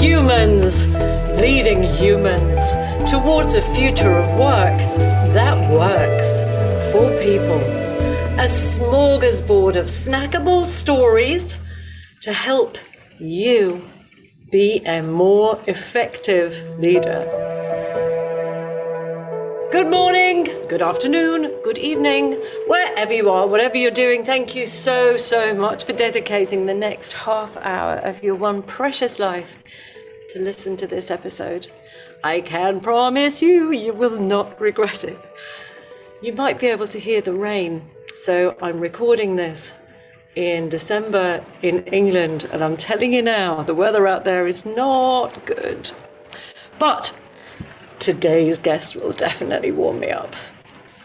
humans leading humans towards a future of work that works for people. A smorgasbord of snackable stories to help you be a more effective leader. Good morning, good afternoon, good evening, wherever you are, whatever you're doing. Thank you so, so much for dedicating the next half hour of your one precious life to listen to this episode. I can promise you, you will not regret it. You might be able to hear the rain, so I'm recording this in December in England, and I'm telling you now, the weather out there is not good. But today's guest will definitely warm me up.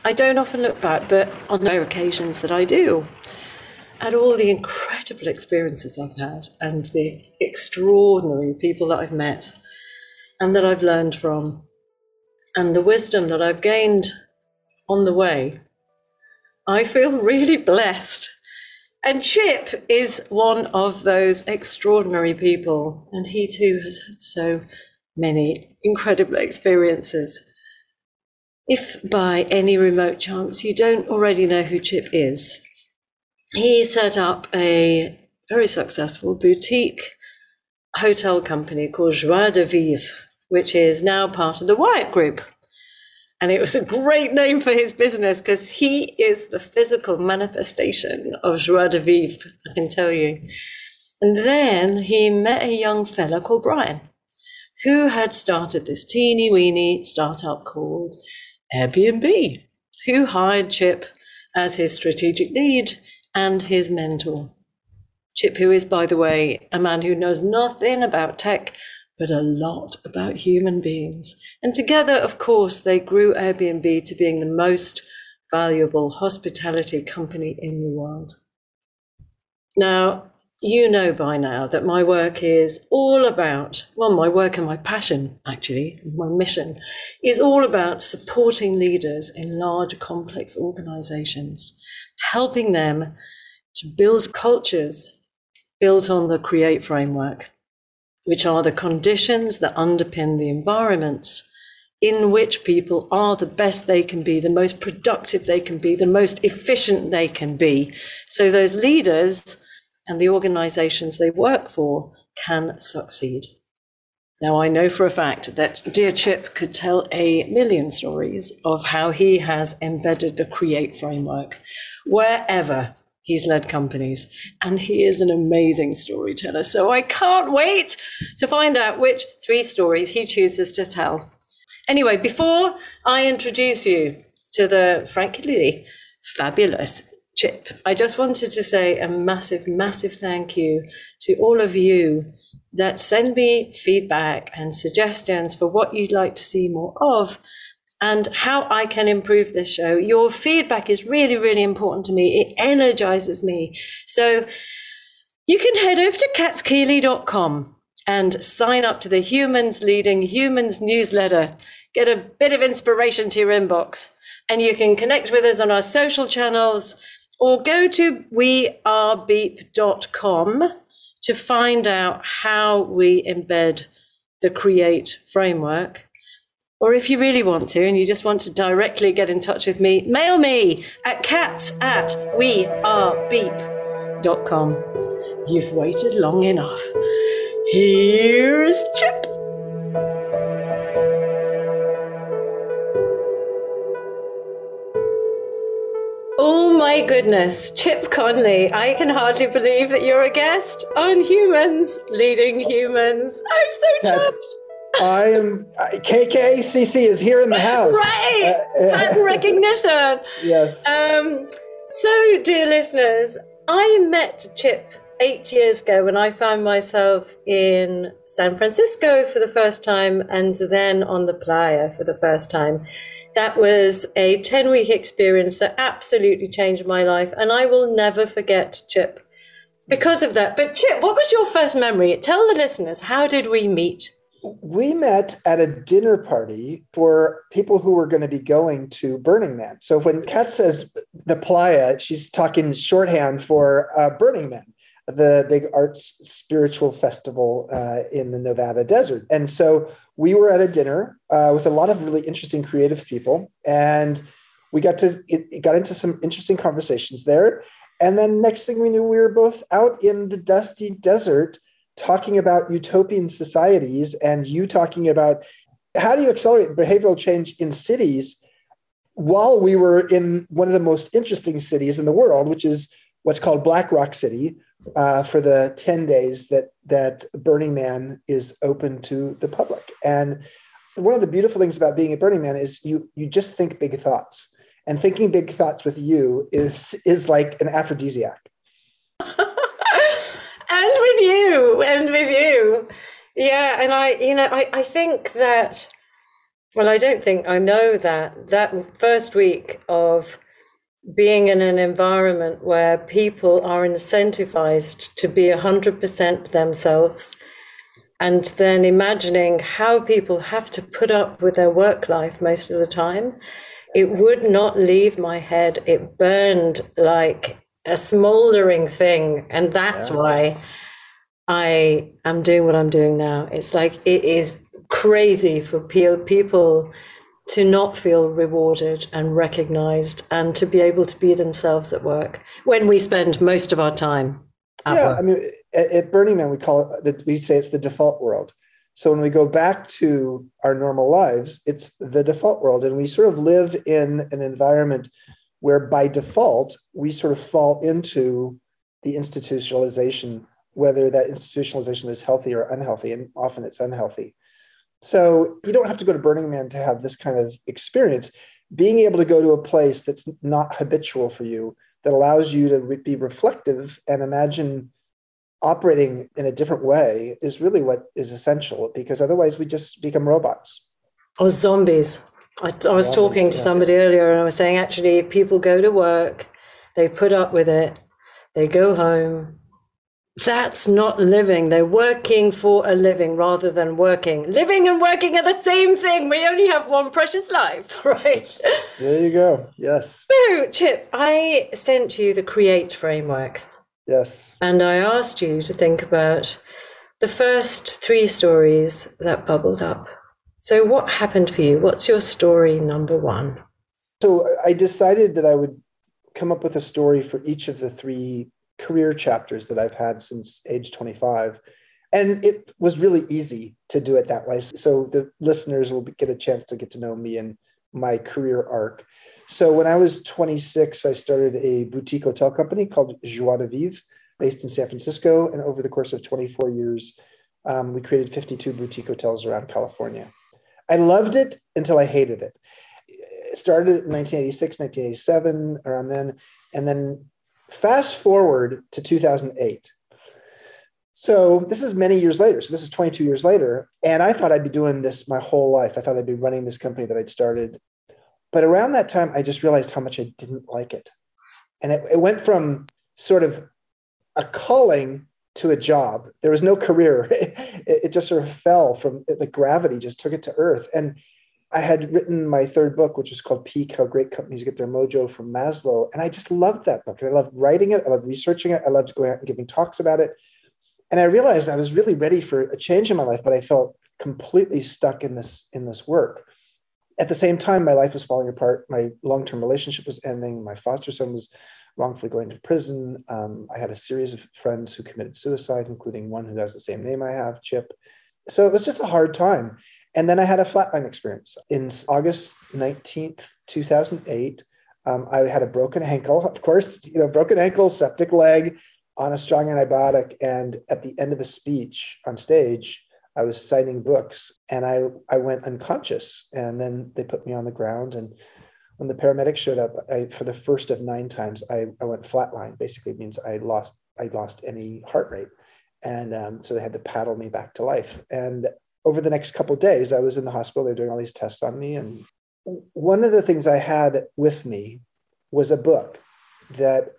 I don't often look back, but on the occasions that I do, at all the incredible experiences I've had and the extraordinary people that I've met and that I've learned from, and the wisdom that I've gained on the way, I feel really blessed. And Chip is one of those extraordinary people, and he too has had so many incredible experiences. If by any remote chance you don't already know who Chip is, he set up a very successful boutique hotel company called Joie de Vivre, which is now part of the Hyatt Group. And it was a great name for his business because he is the physical manifestation of joie de vivre, I can tell you. And then he met a young fella called Brian who had started this teeny weeny startup called Airbnb, who hired Chip as his strategic lead and his mentor. Chip, who is, by the way, a man who knows nothing about tech, but a lot about human beings. And together, of course, they grew Airbnb to being the most valuable hospitality company in the world. Now, you know by now that my work is all about, well, my work and my passion, actually, my mission, is all about supporting leaders in large, complex organizations, helping them to build cultures built on the CREATE framework, which are the conditions that underpin the environments in which people are the best they can be, the most productive they can be, the most efficient they can be. So those leaders and the organizations they work for can succeed. Now, I know for a fact that Dear Chip could tell a million stories of how he has embedded the CREATE framework wherever he's led companies. And he is an amazing storyteller. So I can't wait to find out which three stories he chooses to tell. Anyway, before I introduce you to the frankly fabulous Chip, I just wanted to say a massive, massive thank you to all of you that send me feedback and suggestions for what you'd like to see more of and how I can improve this show. Your feedback is really, really important to me. It energizes me. So you can head over to catskeely.com and sign up to the Humans Leading Humans newsletter. Get a bit of inspiration to your inbox. And you can connect with us on our social channels or go to wearebeep.com to find out how we embed the create framework. Or if you really want to and you just want to directly get in touch with me, mail me at cats at wearebeep.com. You've waited long enough. Here's Chip. My goodness, Chip Conley, I can hardly believe that you're a guest on Humans Leading Humans. I'm so chuffed. I am KKCC is here in the house. Right, uh, uh, pattern recognition. yes. Um. So, dear listeners, I met Chip eight years ago when I found myself in San Francisco for the first time and then on the playa for the first time. That was a 10 week experience that absolutely changed my life. And I will never forget Chip because of that. But Chip, what was your first memory? Tell the listeners, how did we meet? We met at a dinner party for people who were going to be going to Burning Man. So when Kat says the playa, she's talking shorthand for uh, Burning Man. The big arts spiritual festival uh, in the Nevada desert. And so we were at a dinner uh, with a lot of really interesting creative people, and we got to it, it got into some interesting conversations there. And then next thing we knew, we were both out in the dusty desert talking about utopian societies, and you talking about how do you accelerate behavioral change in cities while we were in one of the most interesting cities in the world, which is what's called Black Rock City, uh, for the 10 days that that Burning Man is open to the public. And one of the beautiful things about being at Burning Man is you you just think big thoughts. And thinking big thoughts with you is is like an aphrodisiac. and with you, and with you. Yeah, and I, you know, I, I think that well, I don't think I know that that first week of being in an environment where people are incentivized to be 100% themselves and then imagining how people have to put up with their work life most of the time it would not leave my head. It burned like a smoldering thing. And that's yeah. why i am doing what i'm doing now. It's like it is crazy for people to not feel rewarded and recognized and to be able to be themselves at work when we spend most of our time yeah work. i mean at, at, burning man we call it that we say it's the default world. So when we go back to our normal lives it's the default world. And we sort of live in an environment where by default we sort of fall into the institutionalization whether that institutionalization is healthy or unhealthy and often it's unhealthy so you don't have to go to Burning Man to have this kind of experience. Being able to go to a place that's not habitual for you, that allows you to re- be reflective and imagine operating in a different way is really what is essential because otherwise we just become robots. Or zombies. I, I was talking to somebody earlier and I was saying actually, people go to work, they put up with it, they go home, that's not living. They're working for a living rather than working. Living and working are the same thing. We only have one precious life, right? There you go. Yes. So, Chip, I sent you the Create framework. Yes. And I asked you to think about the first three stories that bubbled up. So, what happened for you? What's your story number one? So, I decided that I would come up with a story for each of the three career chapters that I've had since age 25. And it was really easy to do it that way. So the listeners will get a chance to get to know me and my career arc. So when I was 26, I started a boutique hotel company called Joie de Vivre, based in San Francisco. And over the course of 24 years, um, we created 52 boutique hotels around California. I loved it until I hated it. it started in 1986, 1987, around then. And then Fast forward to 2008. So this is many years later. So this is 22 years later. And I thought I'd be doing this my whole life. I thought I'd be running this company that I'd started. But around that time, I just realized how much I didn't like it. And it, it went from sort of a calling to a job. There was no career. It, it, just sort of fell from the gravity, just took it to earth. And I had written my third book, which is called Peak How Great Companies Get Their Mojo from Maslow. And I just loved that book. And I loved writing it. I loved researching it. I loved going out and giving talks about it. And I realized I was really ready for a change in my life, but I felt completely stuck in this in this work. At the same time, my life was falling apart. My long-term relationship was ending. My foster son was wrongfully going to prison. Um, I had a series of friends who committed suicide, including one who has the same name I have, Chip. So it was just a hard time. And then I had a flatline experience. In August 19th, 2008, um, I had a broken ankle, of course, you know, broken ankle, septic leg on a strong antibiotic. And at the end of a speech on stage, I was citing books and I, I went unconscious. And then they put me on the ground. And when the paramedics showed up, I, for the first of nine times, I, I went flatline. Basically means I lost, I lost any heart rate. And um, so they had to paddle me back to life. And over the next couple days, I was in the hospital. They're doing all these tests on me. And one of the things I had with me was a book that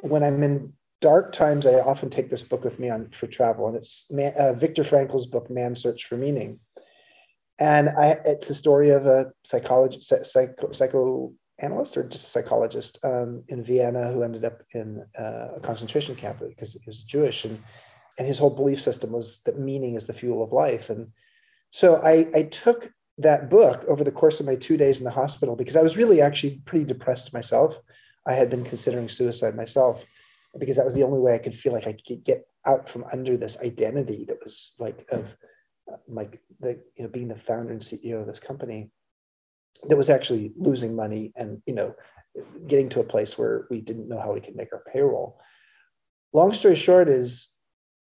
when I'm in dark times, I often take this book with me on for travel. And it's Man, uh, Frankl's book, Man's Search for Meaning. And I, it's the story of a psychologist, psycho, psycho analyst or just a psychologist um, in Vienna who ended up in uh, a concentration camp because he was Jewish and and his whole belief system was that meaning is the fuel of life. And so I, I took that book over the course of my two days in the hospital because I was really actually pretty depressed myself. I had been considering suicide myself because that was the only way I could feel like I could get out from under this identity that was like of like the you know being the founder and CEO of this company that was actually losing money and you know getting to a place where we didn't know how we could make our payroll. Long story short is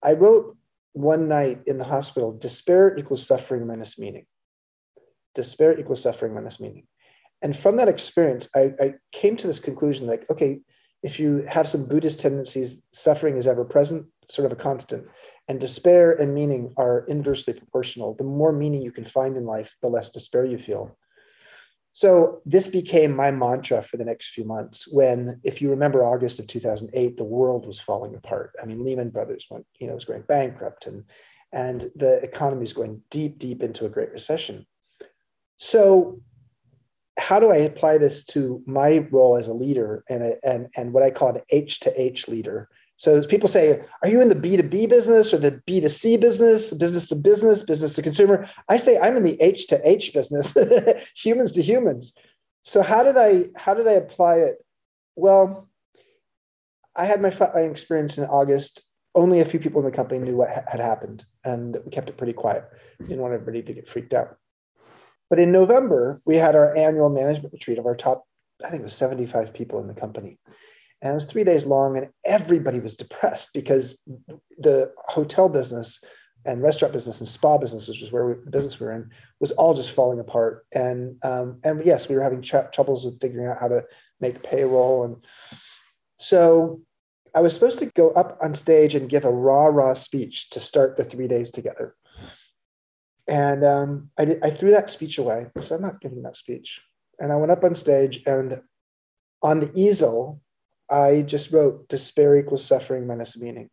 I wrote one night in the hospital despair equals suffering minus meaning. Despair equals suffering minus meaning. And from that experience, I, I came to this conclusion like, okay, if you have some Buddhist tendencies, suffering is ever present, sort of a constant. And despair and meaning are inversely proportional. The more meaning you can find in life, the less despair you feel. So this became my mantra for the next few months. When, if you remember, August of 2008, the world was falling apart. I mean, Lehman Brothers went, you know, was going bankrupt, and and the economy is going deep, deep into a great recession. So, how do I apply this to my role as a leader and a, and and what I call an H to H leader? So people say, are you in the B2B business or the B2C business, business to business, business to consumer? I say I'm in the H to H business, humans to humans. So how did I how did I apply it? Well, I had my, experience in August. Only a few people in the company knew what had happened, and we kept it pretty quiet. Didn't want everybody to get freaked out. But in November, we had our annual management retreat of our top, I think it was 75 people in the company. And it was three days long, and everybody was depressed because the hotel business and restaurant business and spa business, which is where we, the business we were in, was all just falling apart. And um, and yes, we were having troubles with figuring out how to make payroll. And so I was supposed to go up on stage and give a raw, raw speech to start the three days together. And um, I, did, I threw that speech away. Said, I'm not giving that speech. And I went up on stage, and on the easel I just wrote despair equals suffering minus meaning.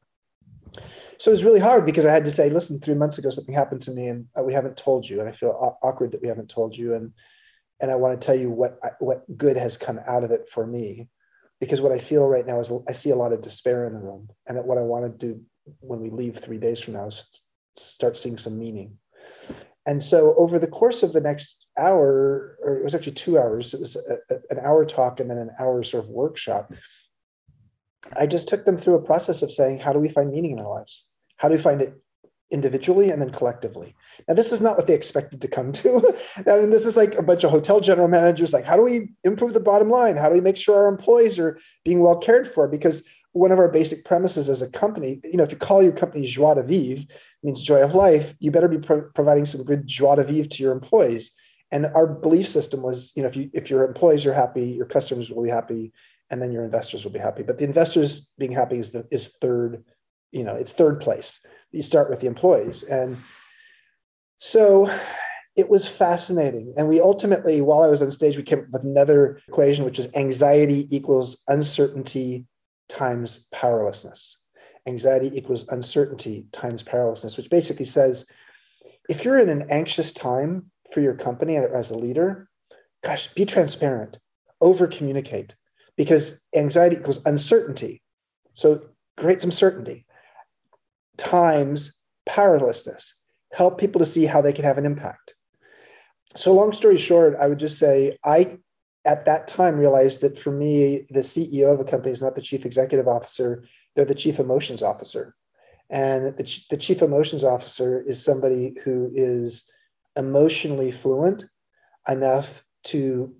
So it was really hard because I had to say, listen, three months ago something happened to me and uh, we haven't told you, and I feel awkward that we haven't told you, and and I want to tell you what what good has come out of it for me, because what I feel right now is I see a lot of despair in the room, and what I want to do when we leave three days from now is start seeing some meaning. And so over the course of the next hour, or it was actually two hours, it was a, a, an hour talk and then an hour sort of workshop I just took them through a process of saying, how do we find meaning in our lives? How do we find it individually and then collectively? Now, this is not what they expected to come to. I mean, this is like a bunch of hotel general managers, like, how do we improve the bottom line? How do we make sure our employees are being well cared for? Because one of our basic premises as a company, you know, if you call your company joie de vivre, means joy of life, you better be pro- providing some good joie de vivre to your employees. And our belief system was, you know, if you if your employees are happy, your customers will be happy, and then your investors will be happy. But the investors being happy is the is third, you know, it's third place. You start with the employees. And so it was fascinating. And we ultimately, while I was on stage, we came up with another equation, which is anxiety equals uncertainty times powerlessness. Anxiety equals uncertainty times powerlessness, which basically says if you're in an anxious time for your company as a leader, gosh, be transparent, over communicate because anxiety equals uncertainty. So create some certainty times powerlessness. Help people to see how they can have an impact. So, long story short, I would just say I, at that time, realized that for me, the CEO of a company is not the chief executive officer, they're the chief emotions officer. And the, the chief emotions officer is somebody who is emotionally fluent enough to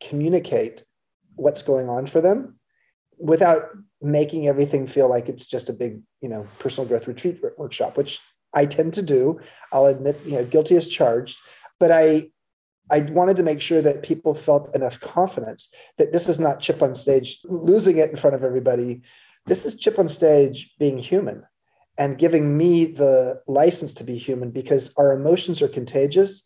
communicate what's going on for them without making everything feel like it's just a big you know personal growth retreat workshop which i tend to do. I'll admit you know guilty as charged but i i wanted to make sure that people felt enough confidence that this is not chip on stage losing it in front of everybody. This is chip on stage being human and giving me the license to be human because our emotions are contagious.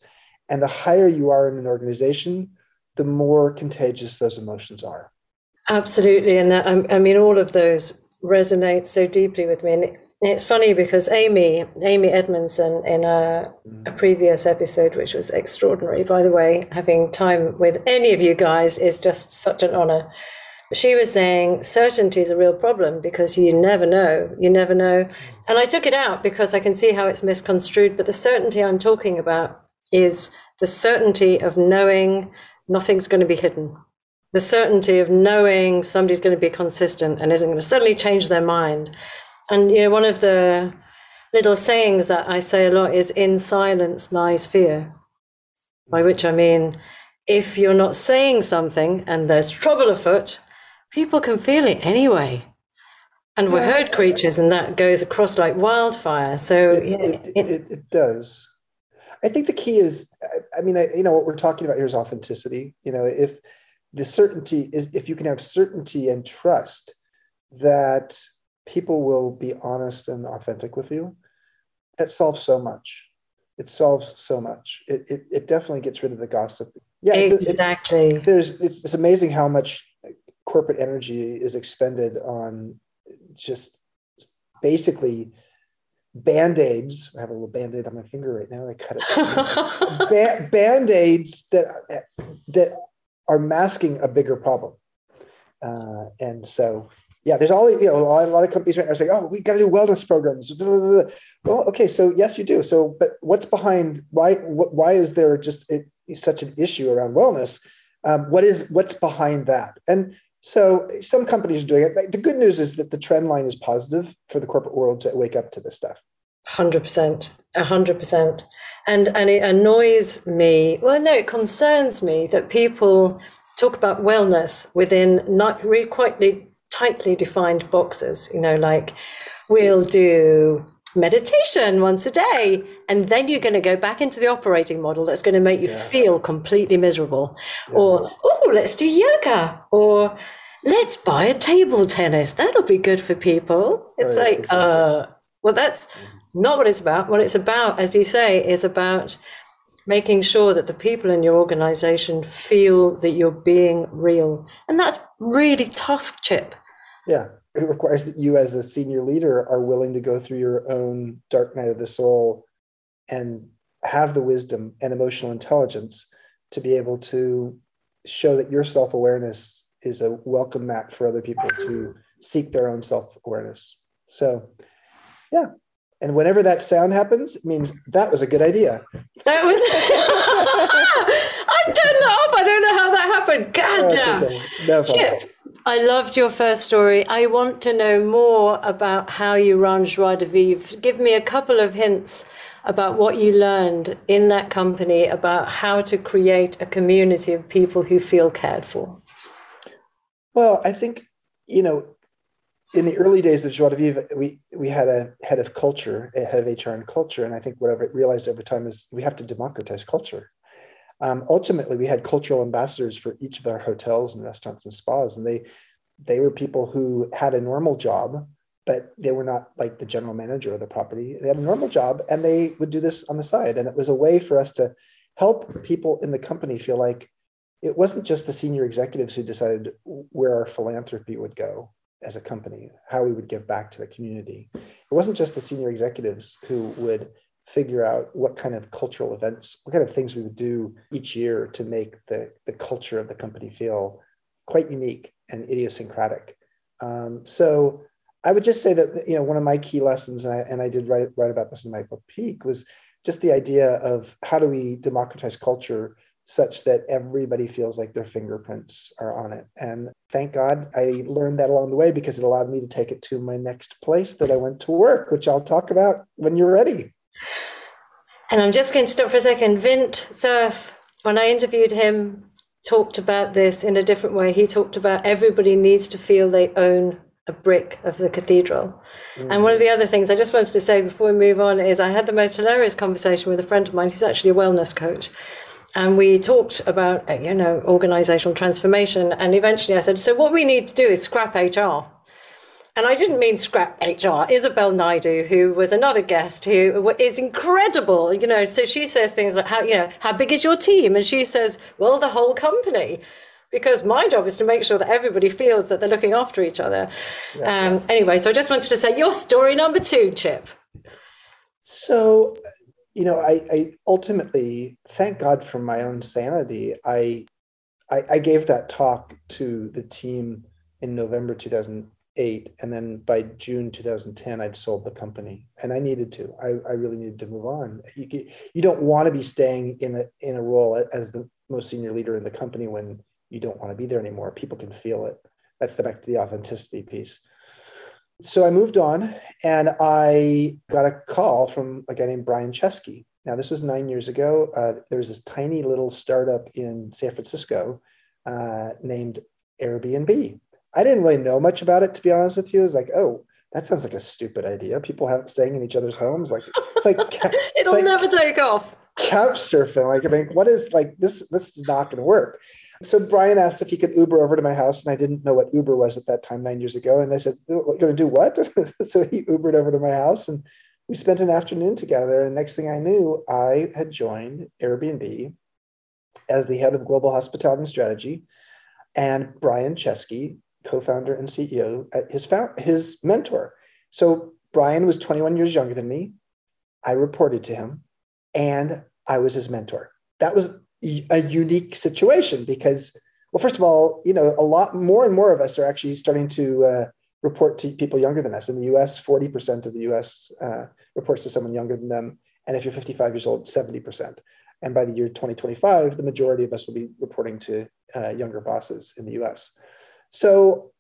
And the higher you are in an organization the more contagious those emotions are. Absolutely. And that, um, I mean, all of those resonate so deeply with me. And it's funny because Amy, Amy Edmondson, in a, a, mm. previous episode, which was extraordinary, by the way, having time with any of you guys is just such an honor. She was saying certainty is a real problem because you never know. You never know. Mm. And I took it out because I can see how it's misconstrued. But the certainty I'm talking about is the certainty of knowing nothing's going to be hidden. The certainty of knowing somebody's going to be consistent and isn't going to suddenly change their mind. And you know, one of the little sayings that I say a lot is in silence lies fear. By which I mean if you're not saying something and there's trouble afoot, people can feel it anyway. And we're herd creatures, and that goes across like wildfire. So it, yeah, it, it, it, it does. I think the key is, I mean, I, you know, what we're talking about here is authenticity. You know, if the certainty is, if you can have certainty and trust that people will be honest and authentic with you, that solves so much. It solves so much. It, it, it definitely gets rid of the gossip. Yeah, exactly. It's, there's it's, it's amazing how much corporate energy is expended on just basically band-aids i have a little band-aid on my finger right now i cut it ba- band-aids that that are masking a bigger problem uh, and so yeah, there's all you know a lot, of companies right now are saying, "Oh, we got to do wellness programs." Well, okay, so yes, you do. So, but what's behind? Why? Why is there just a, such an issue around wellness? Um, what is what's behind that? And so, some companies are doing it. The good news is that the trend line is positive for the corporate world to wake up to this stuff. Hundred percent, hundred percent, and and it annoys me. Well, no, it concerns me that people talk about wellness within not really quite tightly defined boxes, you know, like we'll do meditation once a day and then you're going to go back into the operating model that's going to make you yeah. feel completely miserable yeah. or oh let's do yoga or let's buy a table tennis that'll be good for people it's right, like exactly. uh well that's mm-hmm. Not what it's about what it's about as you say is about making sure that the people in your organization feel that you're being real. And that's really tough, Chip. Yeah. It requires that you, as the senior leader, are willing to go through your own dark night of the soul and have the wisdom and emotional intelligence to be able to show that your self awareness is a welcome mat for other people to seek their own self awareness. So, yeah, and whenever that sound happens, it means that was a good idea. That was. I turned that off. I don't know how that happened. God oh, damn. Okay. No Chip, I loved your first story. I want to know more about how you run Joie de Vivre. Give me a couple of hints about what you learned in that company about how to create a community of people who feel cared for. Well, I think, you know, in the early days of Joie de Vivre, we, we had a head of culture, a head of HR and culture. And I think what I've realized over time is we have to democratize culture. Um, ultimately, we had cultural ambassadors for each of our hotels and restaurants and spas. And they, they were people who had a normal job, but they were not like the general manager of the property. They had a normal job and they would do this on the side. And it was a way for us to help people in the company feel like it wasn't just the senior executives who decided where our philanthropy would go as a company, how we would give back to the community. It wasn't just the senior executives who would figure out what kind of cultural events, what kind of things we would do each year to make the, the culture of the company feel quite unique and idiosyncratic. Um, so I would just say that you know one of my key lessons, and I, and I did write, write about this in my book Peak, was just the idea of how do we democratize culture such that everybody feels like their fingerprints are on it. And thank God I learned that along the way because it allowed me to take it to my next place that I went to work, which I'll talk about when you're ready. And I'm just going to stop for a second. Vint Cerf, when I interviewed him, talked about this in a different way. He talked about everybody needs to feel they own a brick of the cathedral. Mm. And one of the other things I just wanted to say before we move on is I had the most hilarious conversation with a friend of mine who's actually a wellness coach and we talked about uh, you know organizational transformation and eventually i said so what we need to do is scrap hr and I didn't mean scrap HR. Isabel Naidu, who was another guest, who is incredible, you know. So she says things like, "How you know how big is your team?" And she says, "Well, the whole company." because my job is to make sure that everybody feels that they're looking after each other. Yeah. Um, anyway, so I just wanted to say your story number two, Chip. So, you know, I, I ultimately thank God for my own sanity. I, I, I gave that talk to the team in November 2008, and then by June 2010, I'd sold the company, and I needed to. I, I really needed to move on. You, you don't want to be staying in a in a role as the most senior leader in the company when you don't want to be there anymore. People can feel it. That's the back to the authenticity piece. So I moved on and I got a call from a guy named Brian Chesky. Now, this was nine years ago. Uh, there was this tiny little startup in San Francisco uh, named Airbnb. I didn't really know much about it, to be honest with you. I was like, oh, that sounds like a stupid idea. People have staying in each other's homes. Like it's like it'll like never take off. Couch surfing. Like I mean, what is like this? This is not going to work. So Brian asked if he could Uber over to my house, and I didn't know what Uber was at that time, nine years ago. And I said, "You're going to do what?" so he Ubered over to my house, and we spent an afternoon together. And next thing I knew, I had joined Airbnb as the head of global hospitality and strategy, and Brian Chesky, co-founder and CEO, uh, his found, his mentor. So Brian was 21 years younger than me. I reported to him, and I was his mentor. That was a unique situation because, well, first of all, you know, a lot more and more of us are actually starting to uh, report to people younger than us. In the U.S., forty percent of the U.S. Uh, reports to someone younger than them, and if you're 55 years old, 70 percent. And by the year 2025, the majority of us will be reporting to uh, younger bosses in the U.S. So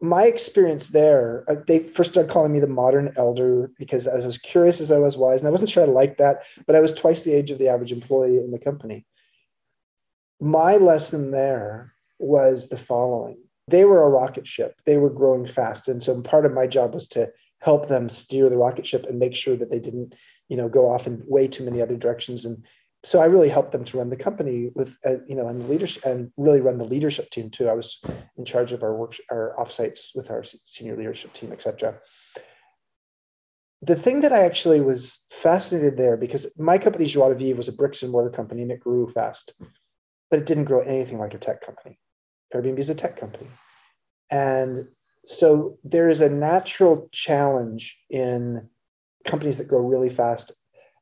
my experience there, uh, they first started calling me the modern elder because I was as curious as I was wise, and I wasn't sure I liked that, but I was twice the age of the average employee in the company. My lesson there was the following. They were a rocket ship. They were growing fast and so part of my job was to help them steer the rocket ship and make sure that they didn't you know go off in way too many other directions and so i really helped them to run the company with uh, you know and the leadership and really run the leadership team too i was in charge of our work our offsites with our senior leadership team etc the thing that i actually was fascinated there because my company joie de vivre was a bricks and mortar company and it grew fast but it didn't grow anything like a tech company. Airbnb is a tech company. And so there is a natural challenge in companies that grow really fast.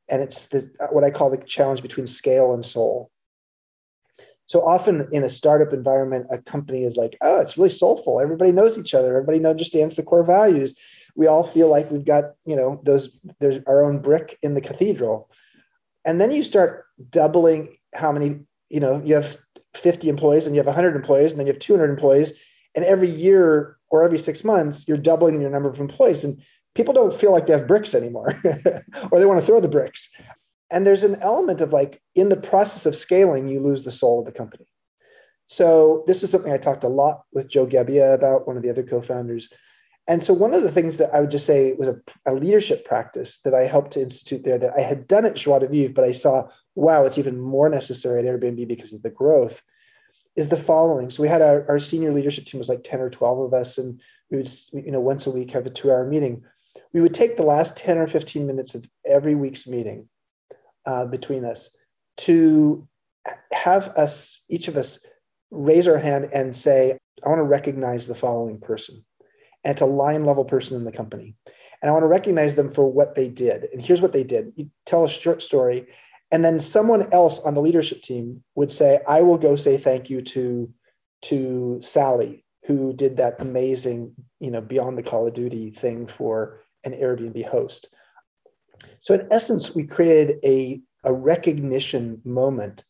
And it's the, what I call the challenge between scale and soul. So often in a startup environment, a company is like, oh, it's really soulful. Everybody knows each other. Everybody understands the core values. We all feel like we've got, you know, those, there's our own brick in the cathedral. And then you start doubling how many you know you have 50 employees and you have 100 employees and then you have 200 employees and every year or every six months you're doubling your number of employees and people don't feel like they have bricks anymore or they want to throw the bricks and there's an element of like in the process of scaling you lose the soul of the company so this is something i talked a lot with joe gebbia about one of the other co-founders and so one of the things that i would just say was a, a leadership practice that i helped to institute there that i had done at joie de vivre but i saw wow, it's even more necessary at Airbnb because of the growth, is the following. So we had our, our senior leadership team was like 10 or 12 of us, and we would, you know, once a week have a two hour meeting. We would take the last 10 or 15 minutes of every week's meeting uh, between us to have us, each of us, raise our hand and say, I want to recognize the following person. And it's a line level person in the company. And I want to recognize them for what they did. And here's what they did. You tell a short story and then someone else on the leadership team would say i will go say thank you to to sally who did that amazing you know beyond the call of duty thing for an airbnb host so in essence we created a, a recognition moment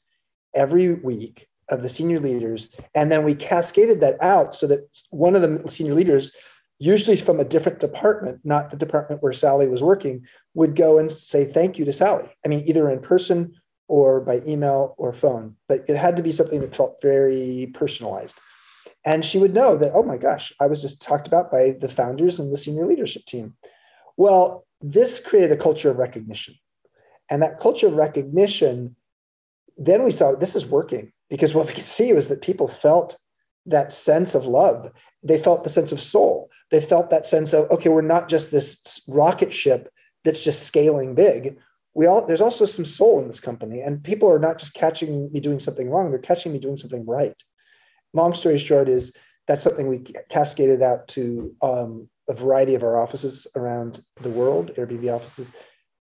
every week of the senior leaders and then we cascaded that out so that one of the senior leaders usually from a different department, not the department where Sally was working, would go and say thank you to Sally. I mean, either in person or by email or phone, but it had to be something that felt very personalized. And she would know that, oh my gosh, I was just talked about by the founders and the senior leadership team. Well, this created a culture of recognition. And that culture of recognition, then we saw this is working because what we could see was that people felt that sense of love. They felt the sense of soul. They felt that sense of, okay, we're not just this rocket ship that's just scaling big. We all there's also some soul in this company. And people are not just catching me doing something wrong, they're catching me doing something right. long story short is that's something we cascaded out to um, a variety of our offices around the world, Airbnb offices,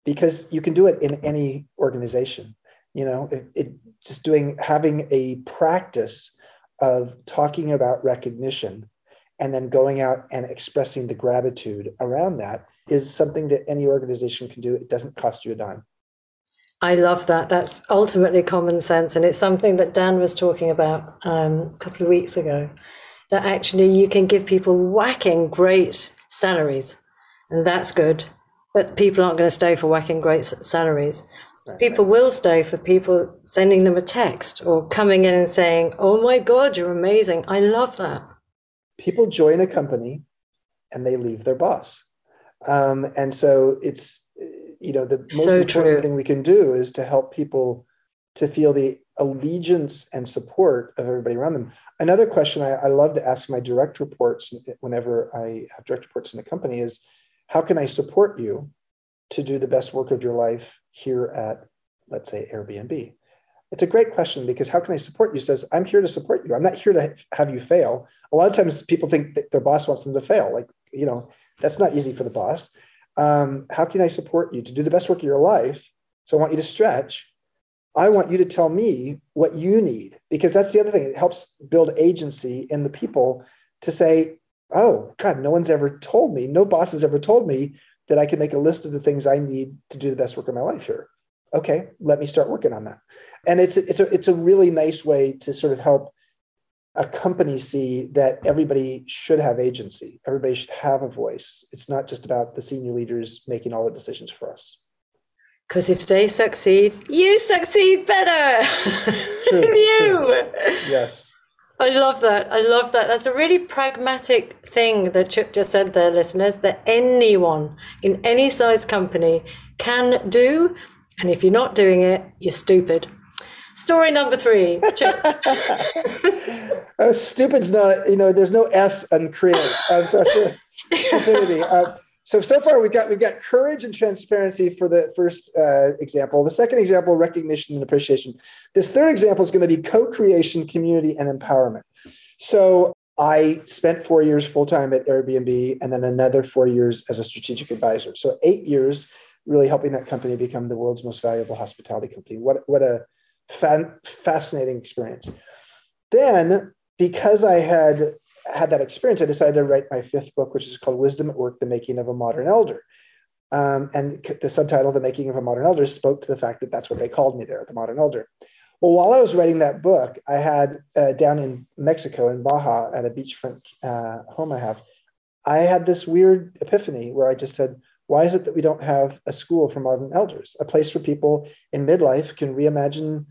because you can do it in any organization. You know, it, it just doing having a practice of talking about recognition and then going out and expressing the gratitude around that is something that any organization can do. It doesn't cost you a dime. I love that. That's ultimately common sense. And it's something that Dan was talking about um, a couple of weeks ago that actually you can give people whacking great salaries, and that's good. But people aren't going to stay for whacking great salaries. Right, people will stay for people sending them a text or coming in and saying, Oh my God, you're amazing. I love that. People join a company and they leave their boss. Um, and so it's, you know, the most so important true. thing we can do is to help people to feel the allegiance and support of everybody around them. Another question I, I, love to ask my direct reports whenever I have direct reports in the company is how can I support you to do the best work of your life here at, let's say, Airbnb? It's a great question because how can I support you? Says, I'm here to support you. I'm not here to have you fail. A lot of times people think that their boss wants them to fail. Like, you know, that's not easy for the boss. Um, how can I support you to do the best work of your life? So I want you to stretch I want you to tell me what you need because that's the other thing. It helps build agency in the people to say, oh, God, no one's ever told me, no boss has ever told me that I can make a list of the things I need to do the best work of my life here. Okay, let me start working on that. And it's it's a it's a really nice way to sort of help a company see that everybody should have agency. Everybody should have a voice. It's not just about the senior leaders making all the decisions for us. Because if they succeed, you succeed better. True, you. True. Yes. I love that. I love that. That's a really pragmatic thing that Chip just said there, listeners, that anyone in any size company can do. And if you're not doing it, you're stupid. Story number three. Chip. uh, stupid's not, you know, there's no S on creative. Uh, so, stupidity. Uh, so so far we've got we've got courage and transparency for the first uh, example. The second example, recognition and appreciation. This third example is going to be co-creation, community, and empowerment. So I spent four years full time at Airbnb, and then another four years as a strategic advisor. So eight years really helping that company become the world's most valuable hospitality company. What what a fan, fascinating experience. Then because I had had that experience, I decided to write my fifth book, which is called Wisdom at Work The Making of a Modern Elder. Um, and the subtitle, The Making of a Modern Elder, spoke to the fact that that's what they called me there, the Modern Elder. Well, while I was writing that book, I had uh, down in Mexico, in Baja, at a beachfront uh, home I have, I had this weird epiphany where I just said, why is it that we don't have a school for modern elders, a place where people in midlife can reimagine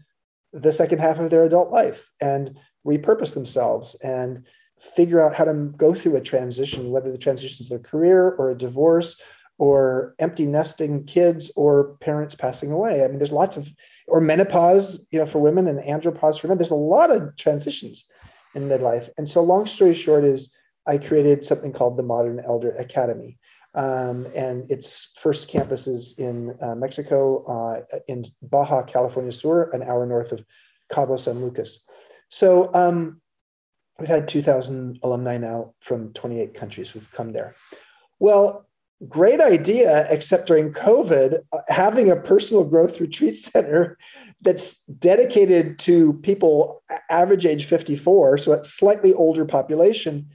the second half of their adult life and repurpose themselves and figure out how to go through a transition, whether the transition is their career or a divorce or empty nesting kids or parents passing away. I mean, there's lots of, or menopause, you know, for women and andropause for men. There's a lot of transitions in midlife. And so, long story short, is I created something called the Modern Elder Academy. Um, and its first campus is in uh, Mexico, uh, in Baja California Sur, an hour north of Cabo San Lucas. So, um, we've had 2,000 alumni now from 28 countries who've come there. Well, great idea, except during COVID, uh, having a personal growth retreat center that's dedicated to people average age 54, so a slightly older population,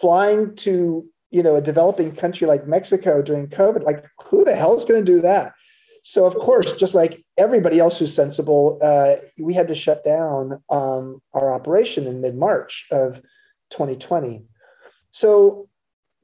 flying to you know a developing country like Mexico during COVID. Like, who the hell is going to do that? So, of course, just like everybody else who's sensible, uh, we had to shut down um, our operation in mid March of 2020. So,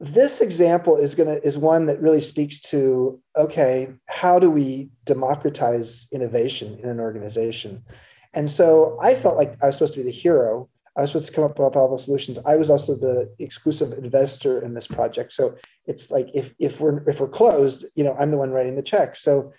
this example is to is one that really speaks to okay, how do we democratize innovation in an organization? And so, I felt like I was supposed to be the hero. I was supposed to come up with all the solutions. I was also the exclusive investor in this project. So it's like if if we're if we're closed, you know, I'm the one writing the check. So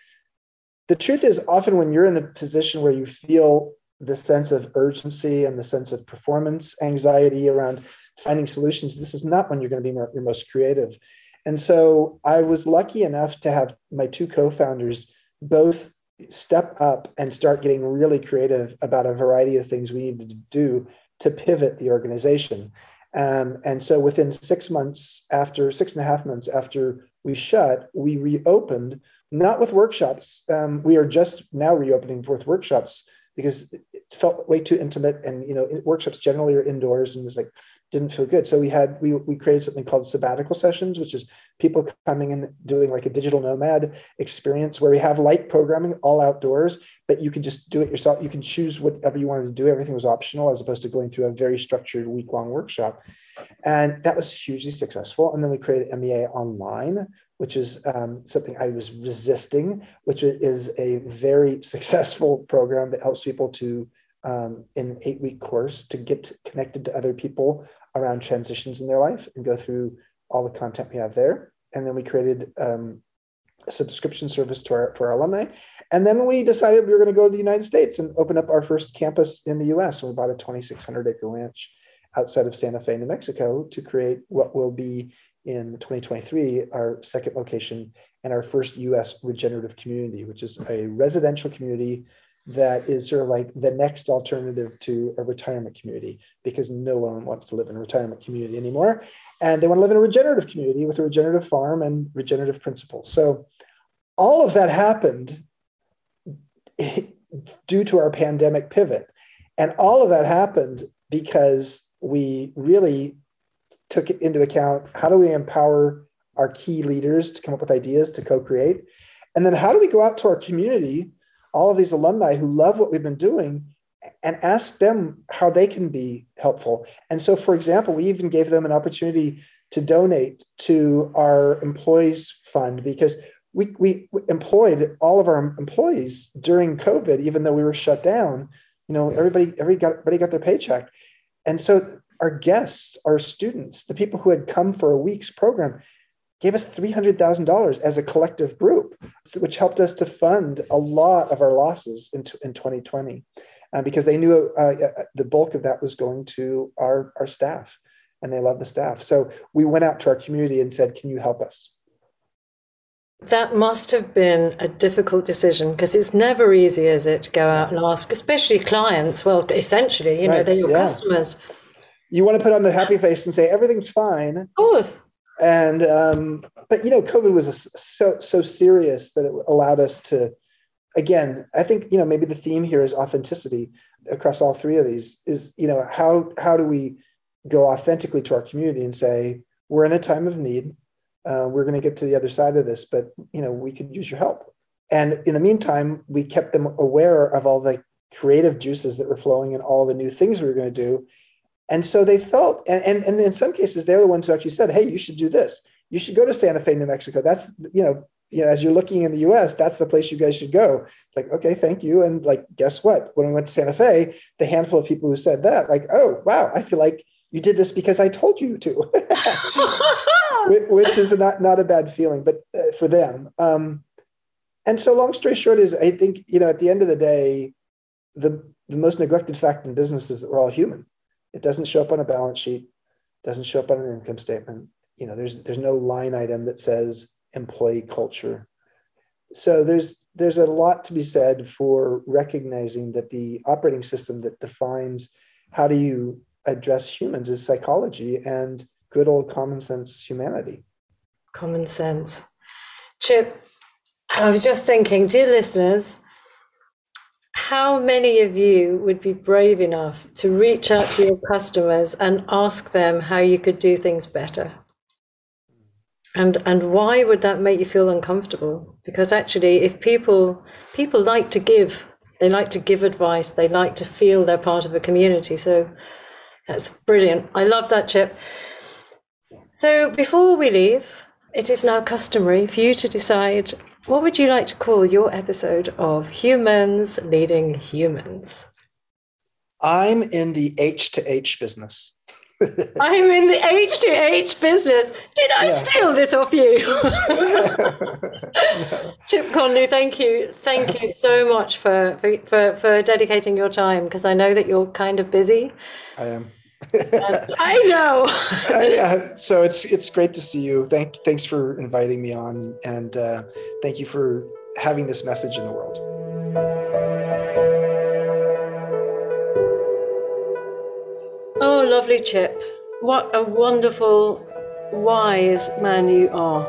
the truth is often when you're in the position where you feel the sense of urgency and the sense of performance anxiety around finding solutions this is not when you're going to be more, your most creative and so i was lucky enough to have my two co-founders both step up and start getting really creative about a variety of things we needed to do to pivot the organization. Um, and so within six months after, six and a half months after we shut, we reopened, not with workshops. Um, we are just now reopening with workshops because it felt way too intimate and you know workshops generally are indoors and it was like didn't feel good. So we had we, we created something called sabbatical sessions which is people coming and doing like a digital nomad experience where we have light programming all outdoors but you can just do it yourself. You can choose whatever you wanted to do. Everything was optional as opposed to going through a very structured week long workshop. And that was hugely successful. And then we created mea online which is um, something I was resisting, which is a very successful program that helps people to, um, in an eight week course, to get connected to other people around transitions in their life and go through all the content we have there. And then we created um, a subscription service to our, for our alumni. And then we decided we were going to go to the United States and open up our first campus in the US. And we bought a 2,600 acre ranch outside of Santa Fe, New Mexico, to create what will be in 2023 our second location and our first US regenerative community, which is a residential community that is sort of like the next alternative to a retirement community because no one wants to live in a retirement community anymore. And they want to live in a regenerative community with a regenerative farm and regenerative principles. So all of that happened due to our pandemic pivot. And all of that happened because we really took it into account how do we empower our key leaders to come up with ideas to co-create? And then how do we go out to our community all of these alumni who love what we've been doing and ask them how they can be helpful? And so for example we even gave them an opportunity to donate to our employees fund because we, we employed all of our employees during covid even though we were shut down. You know everybody everybody got, everybody got their paycheck. And so our guests, our students, the people who had come for a week's program, gave us $300,000 as a collective group, which helped us to fund a lot of our losses in, in 2020 uh, because they knew uh, uh, the bulk of that was going to our, our staff and they love the staff. So we went out to our community and said, Can you help us? That must have been a difficult decision because it's never easy, is it, to go out and ask, especially clients. Well, essentially, you know, they're your yeah. customers you want to put on the happy face and say everything's fine. Of course. And um, but you know, COVID was a, so so serious that it allowed us to. Again, I think you know maybe the theme here is authenticity across all three of these. Is you know how how do we go authentically to our community and say we're in a time of need. Uh, we're going to get to the other side of this, but you know we could use your help. And in the meantime, we kept them aware of all the creative juices that were flowing and all the new things we were going to do and so they felt, and, and, and in some cases, they're the ones who actually said, hey, you should do this. You should go to Santa Fe, New Mexico. That's, you know, you know, as you're looking in the US, that's the place you guys should go. Like, okay, thank you. And like, guess what? When we went to Santa Fe, the handful of people who said that, like, oh, wow, I feel like you did this because I told you to, which is not, not a bad feeling, but uh, for them. Um, and so long story short is I think, you know, at the end of the day, the, the most neglected fact in business is that we're all human. It doesn't show up on a balance sheet, doesn't show up on an income statement. You know, there's there's no line item that says employee culture. So there's there's a lot to be said for recognizing that the operating system that defines how do you address humans is psychology and good old common sense humanity. Common sense. Chip, I was just thinking, dear listeners, how many of you would be brave enough to reach out to your customers and ask them how you could do things better? And and why would that make you feel uncomfortable? Because actually if people people like to give, they like to give advice, they like to feel they're part of a community. So that's brilliant. I love that chip. So before we leave, it is now customary for you to decide what would you like to call your episode of Humans Leading Humans? I'm in the H to H business. I'm in the H to H business. Did I yeah. steal this off you? Chip Conley, thank you. Thank you so much for, for, for, for dedicating your time because I know that you're kind of busy. I am. I know. uh, so it's it's great to see you. Thank thanks for inviting me on, and uh, thank you for having this message in the world. Oh, lovely Chip. What a wonderful, wise man you are.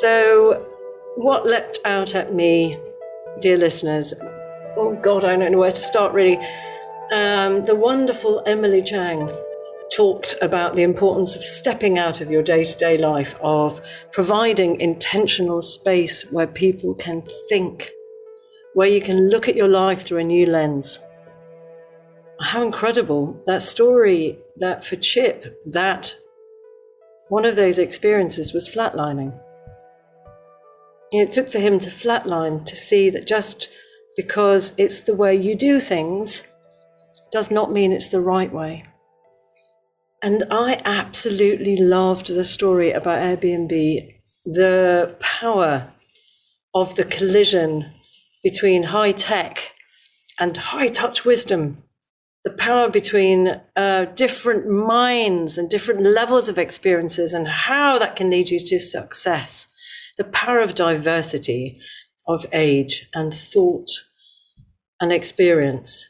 So, what leapt out at me, dear listeners? Oh, God, I don't know where to start really. Um, the wonderful Emily Chang talked about the importance of stepping out of your day to day life, of providing intentional space where people can think, where you can look at your life through a new lens. How incredible that story that for Chip, that one of those experiences was flatlining. It took for him to flatline to see that just because it's the way you do things does not mean it's the right way. And I absolutely loved the story about Airbnb, the power of the collision between high tech and high touch wisdom, the power between uh, different minds and different levels of experiences, and how that can lead you to success, the power of diversity of age and thought and experience.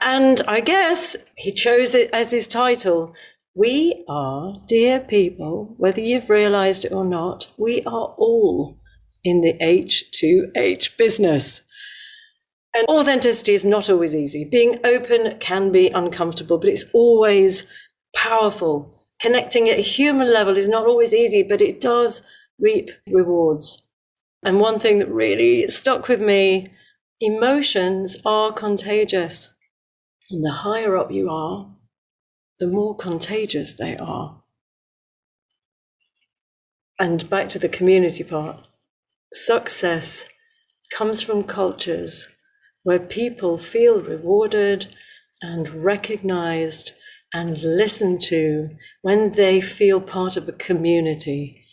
And I guess he chose it as his title. We are, dear people, whether you've realized it or not, we are all in the H2H business. And authenticity is not always easy. Being open can be uncomfortable, but it's always powerful. Connecting at a human level is not always easy, but it does reap rewards. And one thing that really stuck with me emotions are contagious. And the higher up you are, the more contagious they are. And back to the community part success comes from cultures where people feel rewarded and recognized and listened to when they feel part of a community.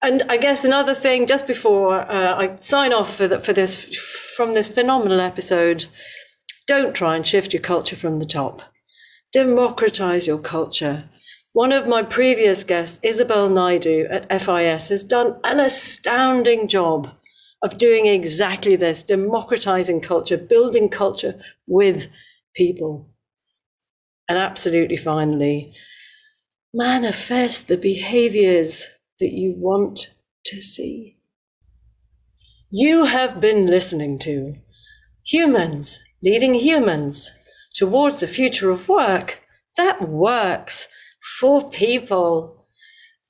And I guess another thing, just before uh, I sign off for, the, for this from this phenomenal episode, don't try and shift your culture from the top. Democratize your culture. One of my previous guests, Isabel Naidu at FIS, has done an astounding job of doing exactly this democratizing culture, building culture with people. And absolutely finally, manifest the behaviors that you want to see. You have been listening to Humans leading humans towards a future of work that works for people.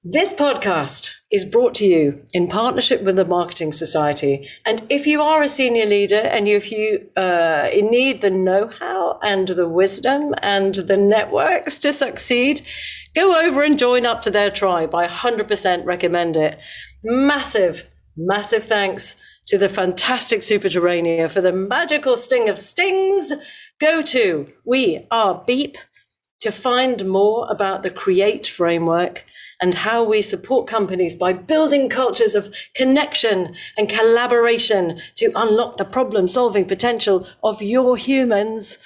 This podcast is brought to you in partnership with the Marketing Society. And if you are a senior leader and if you uh, need the know how and the wisdom and the networks to succeed, go over and join up to their tribe. I 100% recommend it. Massive, massive thanks to the fantastic Superterranea for the magical sting of stings, go to We Are Beep to find more about the Create framework and how we support companies by building cultures of connection and collaboration to unlock the problem solving potential of your humans.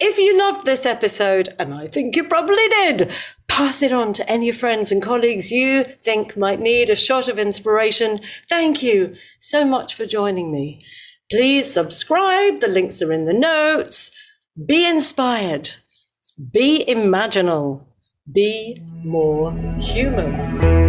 If you loved this episode, and I think you probably did, pass it on to any friends and colleagues you think might need a shot of inspiration. Thank you so much for joining me. Please subscribe. The links are in the notes. Be inspired. Be imaginal. Be more human.